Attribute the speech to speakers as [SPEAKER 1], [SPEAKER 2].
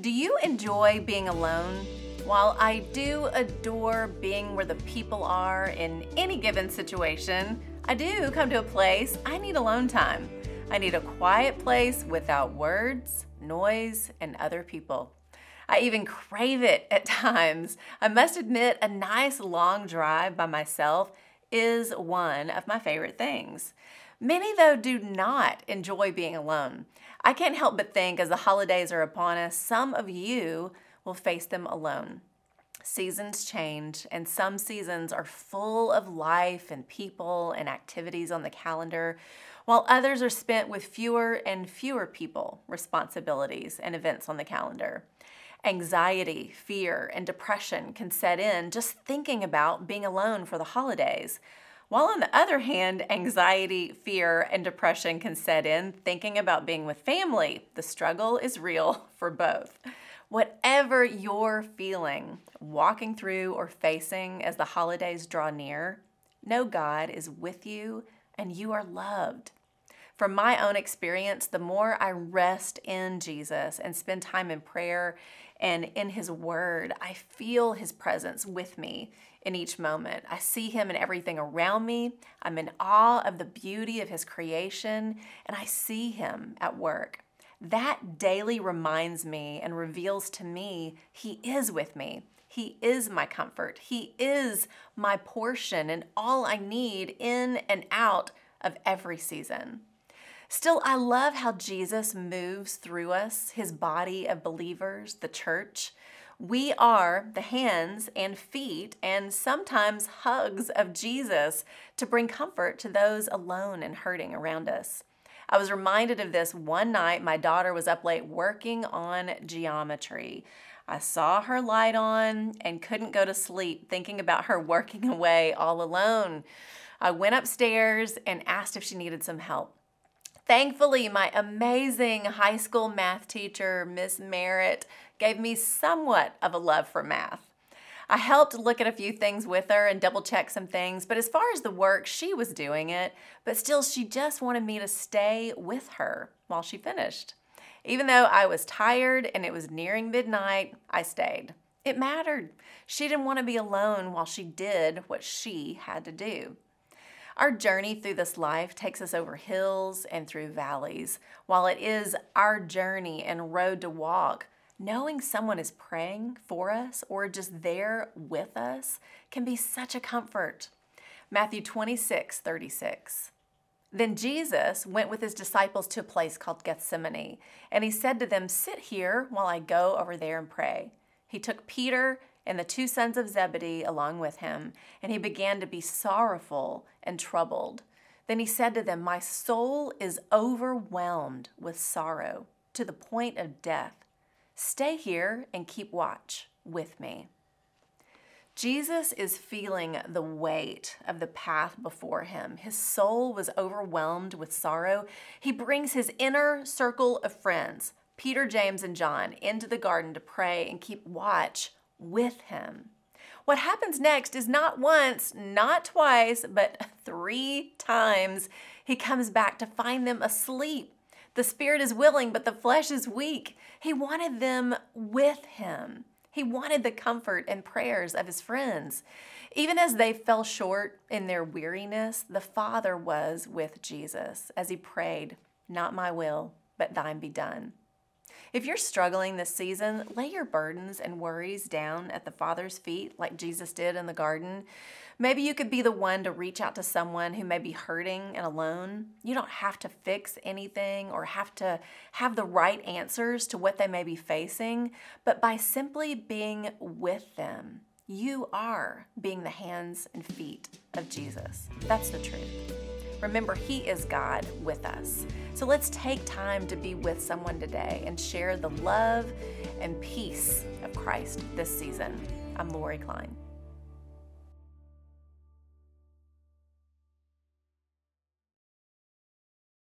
[SPEAKER 1] Do you enjoy being alone? While I do adore being where the people are in any given situation, I do come to a place I need alone time. I need a quiet place without words, noise, and other people. I even crave it at times. I must admit, a nice long drive by myself is one of my favorite things. Many, though, do not enjoy being alone. I can't help but think as the holidays are upon us, some of you will face them alone. Seasons change, and some seasons are full of life and people and activities on the calendar, while others are spent with fewer and fewer people, responsibilities, and events on the calendar. Anxiety, fear, and depression can set in just thinking about being alone for the holidays. While on the other hand, anxiety, fear, and depression can set in thinking about being with family. The struggle is real for both. Whatever you're feeling, walking through, or facing as the holidays draw near, know God is with you and you are loved. From my own experience, the more I rest in Jesus and spend time in prayer and in His Word, I feel His presence with me in each moment. I see Him in everything around me. I'm in awe of the beauty of His creation, and I see Him at work. That daily reminds me and reveals to me He is with me. He is my comfort. He is my portion and all I need in and out of every season. Still, I love how Jesus moves through us, his body of believers, the church. We are the hands and feet and sometimes hugs of Jesus to bring comfort to those alone and hurting around us. I was reminded of this one night. My daughter was up late working on geometry. I saw her light on and couldn't go to sleep thinking about her working away all alone. I went upstairs and asked if she needed some help. Thankfully, my amazing high school math teacher, Miss Merritt, gave me somewhat of a love for math. I helped look at a few things with her and double check some things, but as far as the work, she was doing it, but still, she just wanted me to stay with her while she finished. Even though I was tired and it was nearing midnight, I stayed. It mattered. She didn't want to be alone while she did what she had to do. Our journey through this life takes us over hills and through valleys. While it is our journey and road to walk, knowing someone is praying for us or just there with us can be such a comfort. Matthew 26, 36. Then Jesus went with his disciples to a place called Gethsemane, and he said to them, Sit here while I go over there and pray. He took Peter and the two sons of Zebedee along with him, and he began to be sorrowful and troubled. Then he said to them, My soul is overwhelmed with sorrow to the point of death. Stay here and keep watch with me. Jesus is feeling the weight of the path before him. His soul was overwhelmed with sorrow. He brings his inner circle of friends, Peter, James, and John, into the garden to pray and keep watch with him. What happens next is not once, not twice, but three times he comes back to find them asleep. The spirit is willing, but the flesh is weak. He wanted them with him. He wanted the comfort and prayers of his friends. Even as they fell short in their weariness, the Father was with Jesus as he prayed, Not my will, but thine be done. If you're struggling this season, lay your burdens and worries down at the Father's feet like Jesus did in the garden. Maybe you could be the one to reach out to someone who may be hurting and alone. You don't have to fix anything or have to have the right answers to what they may be facing, but by simply being with them, you are being the hands and feet of Jesus. That's the truth. Remember, He is God with us. So let's take time to be with someone today and share the love and peace of Christ this season. I'm Lori Klein.